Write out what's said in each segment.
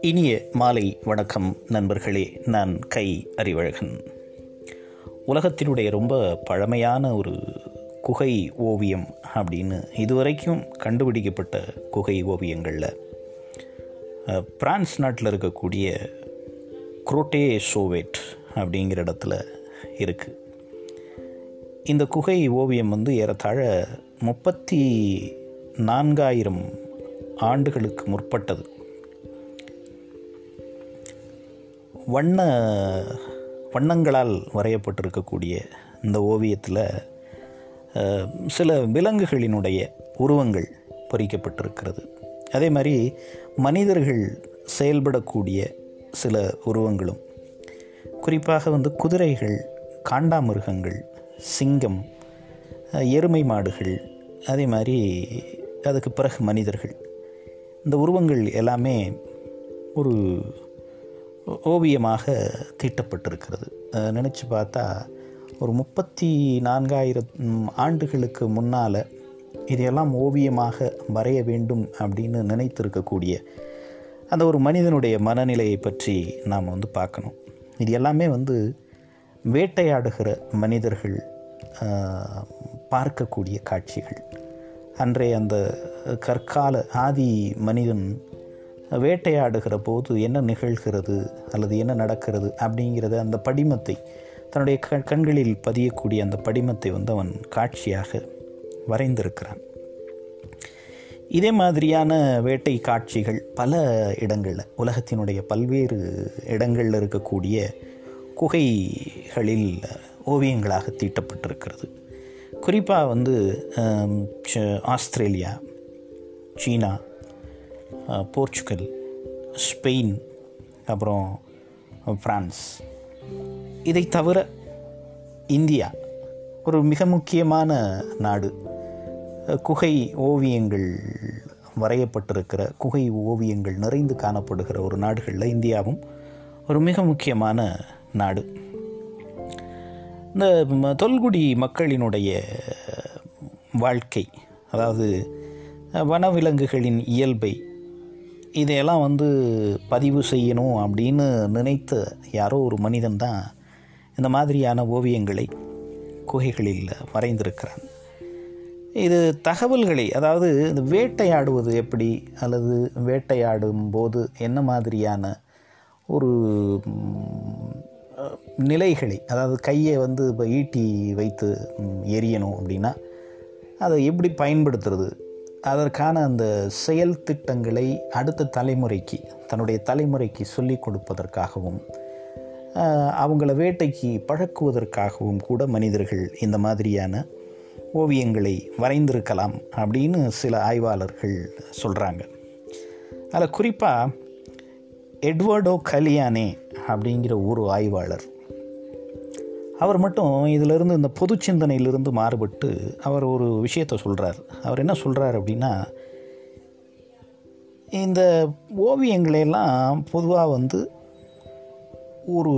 இனிய மாலை வணக்கம் நண்பர்களே நான் கை அறிவழகன். உலகத்தினுடைய ரொம்ப பழமையான ஒரு குகை ஓவியம் அப்படின்னு இதுவரைக்கும் கண்டுபிடிக்கப்பட்ட குகை ஓவியங்களில் பிரான்ஸ் நாட்டில் இருக்கக்கூடிய குரோட்டே சோவேட் அப்படிங்கிற இடத்துல இருக்குது இந்த குகை ஓவியம் வந்து ஏறத்தாழ முப்பத்தி நான்காயிரம் ஆண்டுகளுக்கு முற்பட்டது. வண்ண வண்ணங்களால் வரையப்பட்டிருக்கக்கூடிய இந்த ஓவியத்தில் சில விலங்குகளினுடைய உருவங்கள் பொறிக்கப்பட்டிருக்கிறது. அதே மாதிரி மனிதர்கள் செயல்படக்கூடிய சில உருவங்களும் குறிப்பாக வந்து குதிரைகள் காண்டாமிருகங்கள் சிங்கம் எருமை மாடுகள் அதே மாதிரி அதுக்கு பிறகு மனிதர்கள். இந்த உருவங்கள் எல்லாமே ஒரு ஓவியமாக தீட்டப்பட்டிருக்கிறது. நினச்சி பார்த்தா ஒரு முப்பத்தி நான்காயிரம் ஆண்டுகளுக்கு முன்னால் இதையெல்லாம் ஓவியமாக வரைய வேண்டும் அப்படின்னு நினைத்திருக்கக்கூடிய அந்த ஒரு மனிதனுடைய மனநிலையை பற்றி நாம் வந்து பார்க்கணும். இது எல்லாமே வந்து வேட்டையாடுகிற மனிதர்கள் பார்க்கக்கூடிய காட்சிகள். அன்றைய அந்த கற்கால ஆதி மனிதன் வேட்டையாடுகிற போது என்ன நிகழ்கிறது அல்லது என்ன நடக்கிறது அப்படிங்கிறத அந்த படிமத்தை தன்னுடைய க கண்களில் பதியக்கூடிய அந்த படிமத்தை வந்து அவன் காட்சியாக வரைந்திருக்கிறான். இதே மாதிரியான வேட்டை காட்சிகள் பல இடங்களில் உலகத்தினுடைய பல்வேறு இடங்களில் இருக்கக்கூடிய குகைகளில் ஓவியங்களாக தீட்டப்பட்டிருக்கிறது. குறிப்பாக வந்து ச- ஆஸ்திரேலியா சீனா போர்ச்சுகல் ஸ்பெயின் அப்புறம் ஃப்ரான்ஸ் இதை தவிர இந்தியா ஒரு மிக முக்கியமான நாடு. குகை ஓவியங்கள் வரையப்பட்டிருக்கிற குகை ஓவியங்கள் நிறைந்து காணப்படுகிற ஒரு நாடுகளில் இந்தியாவும் ஒரு மிக முக்கியமான நாடு. இந்த ம- தொல்குடி மக்களினுடைய வாழ்க்கை அதாவது வனவிலங்குகளின் இயல்பை இதையெல்லாம் வந்து பதிவு செய்யணும் அப்படின்னு நினைத்த யாரோ ஒரு மனிதன் தான் இந்த மாதிரியான ஓவியங்களை குகைகளில் வரைந்திருக்கிறான். இது தகவல்களை அதாவது இந்த வேட்டையாடுவது எப்படி அல்லது வேட்டையாடும் போது என்ன மாதிரியான ஒரு நிலைகளை அதாவது கையை வந்து இப்போ ஈட்டி வைத்து எரியணும் அப்படின்னா அதை எப்படி பயன்படுத்துறது? அதற்கான அந்த செயல் திட்டங்களை அடுத்த தலைமுறைக்கு தன்னுடைய தலைமுறைக்கு சொல்லிக் கொடுப்பதற்காகவும் அவங்கள வேட்டைக்கு பழக்குவதற்காகவும் கூட மனிதர்கள் இந்த மாதிரியான ஓவியங்களை வரைந்திருக்கலாம் அப்படின்னு சில ஆய்வாளர்கள் சொல்கிறாங்க அதில் குறிப்பாக எட்வர்டோ கலியானே அப்படிங்கிற ஒரு ஆய்வாளர் அவர் மட்டும் இதிலிருந்து இந்த பொது சிந்தனையிலிருந்து மாறுபட்டு அவர் ஒரு விஷயத்தை சொல்கிறார் அவர் என்ன சொல்கிறார் அப்படின்னா இந்த ஓவியங்களையெல்லாம் பொதுவாக வந்து ஒரு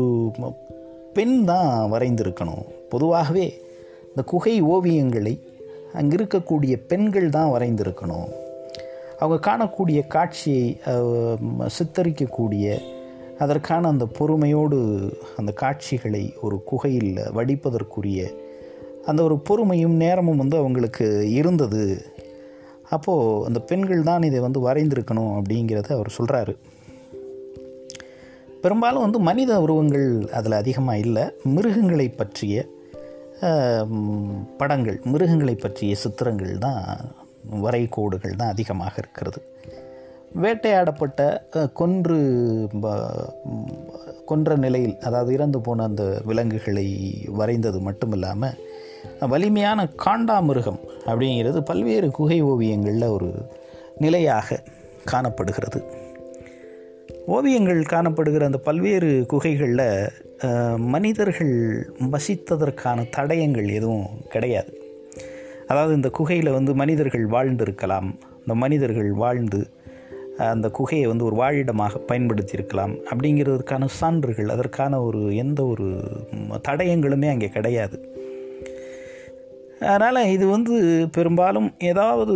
பெண் தான் வரைந்திருக்கணும். பொதுவாகவே இந்த குகை ஓவியங்களை அங்கே இருக்கக்கூடிய பெண்கள் தான் வரைந்திருக்கணும். அவங்க காணக்கூடிய காட்சியை சித்தரிக்கக்கூடிய அதற்கான அந்த பொறுமையோடு அந்த காட்சிகளை ஒரு குகையில் வடிப்பதற்குரிய அந்த ஒரு பொறுமையும் நேரமும் வந்து அவங்களுக்கு இருந்தது. அப்போது அந்த பெண்கள் தான் இதை வந்து வரைந்திருக்கணும் அப்படிங்கிறத அவர் சொல்கிறாரு பெரும்பாலும் வந்து மனித உருவங்கள் அதில் அதிகமாக இல்லை. மிருகங்களை பற்றிய படங்கள் மிருகங்களை பற்றிய சித்திரங்கள் தான் வரைகோடுகள் தான் அதிகமாக இருக்கிறது. வேட்டையாடப்பட்ட கொன்று ப- கொன்ற நிலையில் அதாவது இறந்து போன அந்த விலங்குகளை வரைந்தது மட்டும் இல்லாமல் வலிமையான காண்டாமிருகம் அப்படிங்கிறது பல்வேறு குகை ஓவியங்களில் ஒரு நிலையாக காணப்படுகிறது. ஓவியங்கள் காணப்படுகிற அந்த பல்வேறு குகைகளில் மனிதர்கள் வசித்ததற்கான தடயங்கள் எதுவும் கிடையாது. அதாவது இந்த குகையில் வந்து மனிதர்கள் வாழ்ந்திருக்கலாம். இந்த மனிதர்கள் வாழ்ந்து அந்த குகையை வந்து ஒரு வாழிடமாக பயன்படுத்தியிருக்கலாம் அப்படிங்கிறதுக்கான சான்றுகள் அதற்கான ஒரு எந்த ஒரு தடயங்களுமே அங்கே கிடையாது. அதனால் இது வந்து பெரும்பாலும் ஏதாவது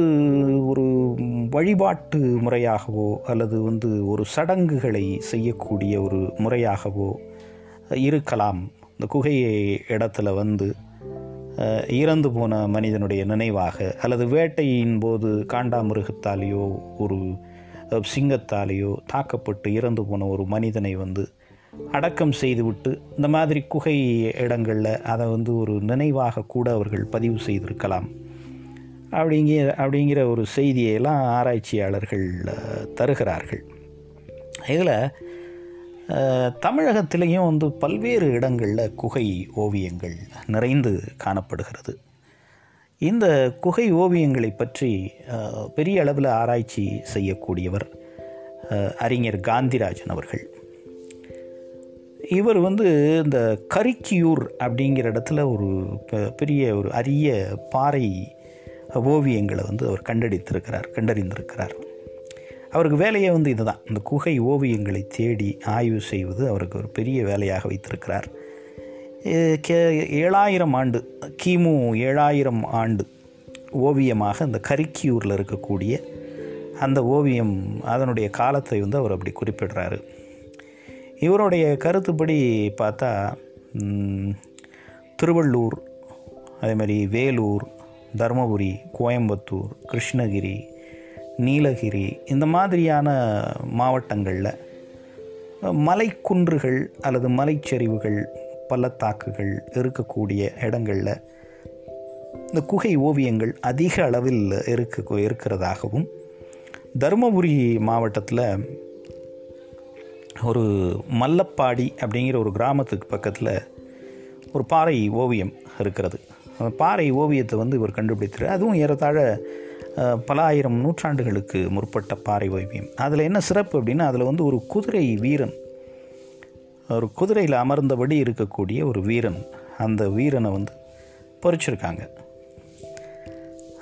ஒரு வழிபாட்டு முறையாகவோ அல்லது வந்து ஒரு சடங்குகளை செய்யக்கூடிய ஒரு முறையாகவோ இருக்கலாம். இந்த குகையை இடத்துல வந்து இறந்து போன மனிதனுடைய நினைவாக அல்லது வேட்டையின் போது காண்டாமிருகத்தாலேயோ ஒரு சிங்கத்தாலேயோ தாக்கப்பட்டு இறந்து போன ஒரு மனிதனை வந்து அடக்கம் செய்துவிட்டு இந்த மாதிரி குகை இடங்களில் அதை வந்து ஒரு நினைவாக கூட அவர்கள் பதிவு செய்திருக்கலாம். அப்படிங்கிற அப்படிங்கிற ஒரு செய்தியெல்லாம் ஆராய்ச்சியாளர்கள் தருகிறார்கள். இதில் தமிழகத்திலையும் வந்து பல்வேறு இடங்களில் குகை ஓவியங்கள் நிறைந்து காணப்படுகிறது. இந்த குகை ஓவியங்களை பற்றி பெரிய அளவில் ஆராய்ச்சி செய்யக்கூடியவர் அறிஞர் காந்திராஜன் அவர்கள். இவர் வந்து இந்த கரிக்கியூர் அப்படிங்கிற இடத்துல ஒரு பெ- பெரிய ஒரு அரிய பாறை ஓவியங்களை வந்து அவர் கண்டடித்திருக்கிறார் கண்டறிந்திருக்கிறார். அவருக்கு வேலையே வந்து இதுதான். இந்த குகை ஓவியங்களை தேடி ஆய்வு செய்வது அவருக்கு ஒரு பெரிய வேலையாக வைத்திருக்கிறார். கே- ஏழாயிரம் ஆண்டு கிமு ஏழாயிரம் ஆண்டு ஓவியமாக இந்த கரிக்கியூரில் இருக்கக்கூடிய அந்த ஓவியம் அதனுடைய காலத்தை வந்து அவர் அப்படி குறிப்பிடுறாரு. இவருடைய கருத்துப்படி பார்த்தா திருவள்ளூர் அதே மாதிரி வேலூர் தருமபுரி கோயம்புத்தூர் கிருஷ்ணகிரி நீலகிரி இந்த மாதிரியான மாவட்டங்களில் மலைக்குன்றுகள் அல்லது மலைச்சரிவுகள் பள்ளத்தாக்குகள் இருக்கக்கூடிய இடங்களில் இந்த குகை ஓவியங்கள் அதிக அளவில் இருக்க இருக்கிறதாகவும் தருமபுரி மாவட்டத்தில் ஒரு மல்லப்பாடி அப்படிங்கிற ஒரு கிராமத்துக்கு பக்கத்தில் ஒரு பாறை ஓவியம் இருக்கிறது. அந்த பாறை ஓவியத்தை வந்து இவர் கண்டுபிடித்தார் அதுவும் ஏறத்தாழ பல ஆயிரம் நூற்றாண்டுகளுக்கு முற்பட்ட பாறை ஓவியம். அதில் என்ன சிறப்பு அப்படின்னா அதில் வந்து ஒரு குதிரை வீரன் ஒரு குதிரையில் அமர்ந்தபடி இருக்கக்கூடிய ஒரு வீரன். அந்த வீரனை வந்து பொறிச்சிருக்காங்க.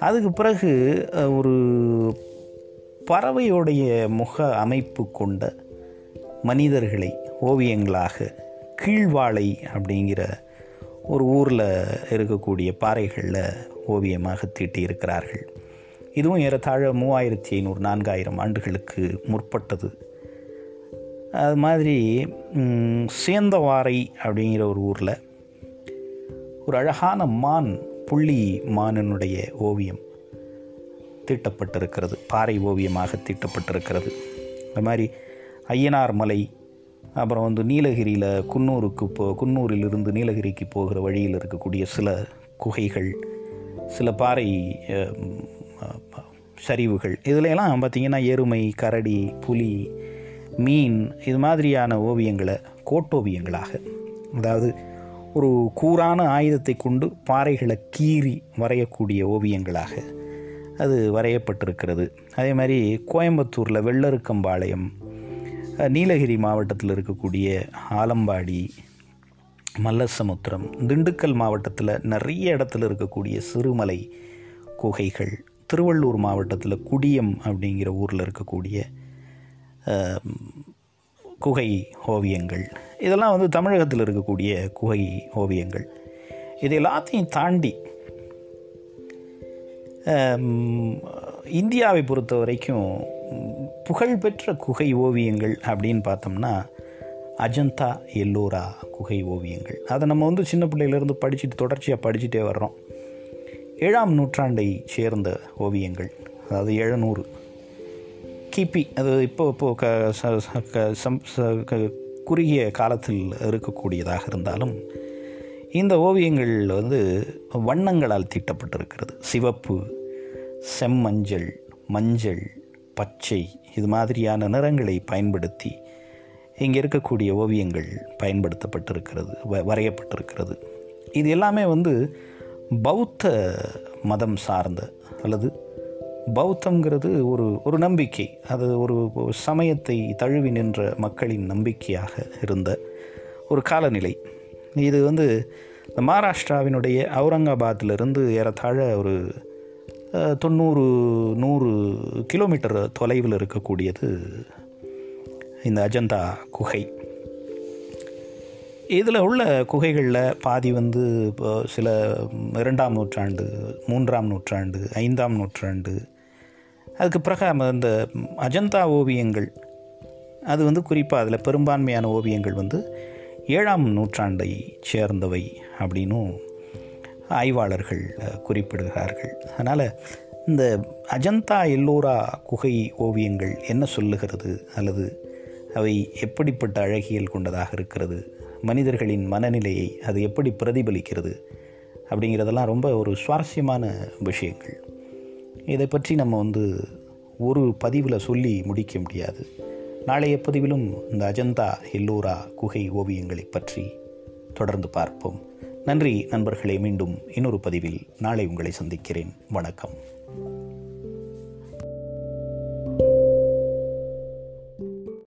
அதுக்கு பிறகு ஒரு பறவையோடைய முக அமைப்பு கொண்ட மனிதர்களை ஓவியங்களாக கீழ்வாளை அப்படிங்கிற ஒரு ஊரில் இருக்கக்கூடிய பாறைகளில் ஓவியமாக தீட்டி இருக்கிறார்கள் இதுவும் ஏறத்தாழ மூவாயிரத்தி ஐநூறு நான்காயிரம் ஆண்டுகளுக்கு முற்பட்டது. அது மாதிரி ம், சேந்தவாரை அப்படிங்கிற ஒரு ஊரில் ஒரு அழகான மான் புள்ளி மானினுடைய ஓவியம் தீட்டப்பட்டிருக்கிறது. பாறை ஓவியமாக தீட்டப்பட்டிருக்கிறது. அது மாதிரி ஐயனார் மலை அப்புறம் வந்து நீலகிரியில் குன்னூருக்கு போ குன்னூரிலிருந்து நீலகிரிக்கு போகிற வழியில் இருக்கக்கூடிய சில குகைகள் சில பாறை சரிவுகள் இதுலையெல்லாம் பார்த்திங்கன்னா எருமை கரடி புலி மீன் இது மாதிரியான ஓவியங்களை கோட்டோவியங்களாக அதாவது ஒரு கூரான ஆயுதத்தை கொண்டு பாறைகளை கீறி வரையக்கூடிய ஓவியங்களாக அது வரையப்பட்டிருக்கிறது. அதே மாதிரி கோயம்புத்தூரில் வெள்ளருக்கம்பாளையம் நீலகிரி மாவட்டத்தில் இருக்கக்கூடிய ஆலம்பாடி மல்லசமுத்திரம் திண்டுக்கல் மாவட்டத்தில் நிறைய இடத்துல இருக்கக்கூடிய சிறுமலை குகைகள் திருவள்ளூர் மாவட்டத்தில் குடியம் அப்படிங்கிற ஊரில் இருக்கக்கூடிய குகை ஓவியங்கள். இதெல்லாம் வந்து தமிழகத்தில் இருக்கக்கூடிய குகை ஓவியங்கள். இது எல்லாத்தையும் தாண்டி இந்தியாவை பொறுத்த வரைக்கும் புகழ்பெற்ற குகை ஓவியங்கள் அப்படின்னு பார்த்தோம்னா அஜந்தா எல்லோரா குகை ஓவியங்கள். அதை நம்ம வந்து சின்ன பிள்ளையிலேருந்து படிச்சுட்டு தொடர்ச்சியாக படிச்சுட்டே வர்றோம். ஏழாம் நூற்றாண்டை சேர்ந்த ஓவியங்கள். அதாவது எழுநூறு. கிபி அது இப்போ இப்போது க ச- க- குறுகிய காலத்தில் இருக்கக்கூடியதாக இருந்தாலும் இந்த ஓவியங்கள் வந்து வண்ணங்களால் தீட்டப்பட்டிருக்கிறது. சிவப்பு செம்மஞ்சள் மஞ்சள் பச்சை இது மாதிரியான நிறங்களை பயன்படுத்தி இங்கே இருக்கக்கூடிய ஓவியங்கள் பயன்படுத்தப்பட்டிருக்கிறது வ வரையப்பட்டிருக்கிறது. இது எல்லாமே வந்து பௌத்த மதம் சார்ந்த அல்லது பௌத்தங்கிறது ஒரு ஒரு நம்பிக்கை. அது ஒரு சமயத்தை தழுவி நின்ற மக்களின் நம்பிக்கையாக இருந்த ஒரு காலநிலை. இது வந்து இந்த மகாராஷ்டிராவினுடைய அவுரங்காபாத்திலிருந்து ஏறத்தாழ ஒரு தொண்ணூறு நூறு கிலோமீட்டர் தொலைவில் இருக்கக்கூடியது இந்த அஜந்தா குகை. இதில் உள்ள குகைகளில் பாதி வந்து இப்போ சில இரண்டாம் நூற்றாண்டு மூன்றாம் நூற்றாண்டு ஐந்தாம் நூற்றாண்டு அதுக்கு பிறகு அந்த அஜந்தா ஓவியங்கள் அது வந்து குறிப்பாக அதில் பெரும்பான்மையான ஓவியங்கள் வந்து ஏழாம் நூற்றாண்டை சேர்ந்தவை அப்படின்னும் ஆய்வாளர்கள் குறிப்பிடுகிறார்கள். அதனால் இந்த அஜந்தா எல்லோரா குகை ஓவியங்கள் என்ன சொல்லுகிறது அல்லது அவை எப்படிப்பட்ட அழகியல் கொண்டதாக இருக்கிறது மனிதர்களின் மனநிலையை அது எப்படி பிரதிபலிக்கிறது அப்படிங்கிறதெல்லாம் ரொம்ப ஒரு சுவாரஸ்யமான விஷயங்கள். இதை பற்றி நம்ம வந்து ஒரு பதிவில் சொல்லி முடிக்க முடியாது. நாளைய பதிவிலும் இந்த அஜந்தா எல்லோரா குகை ஓவியங்களை பற்றி தொடர்ந்து பார்ப்போம். நன்றி நண்பர்களே மீண்டும் இன்னொரு பதிவில் நாளை உங்களை சந்திக்கிறேன். வணக்கம்.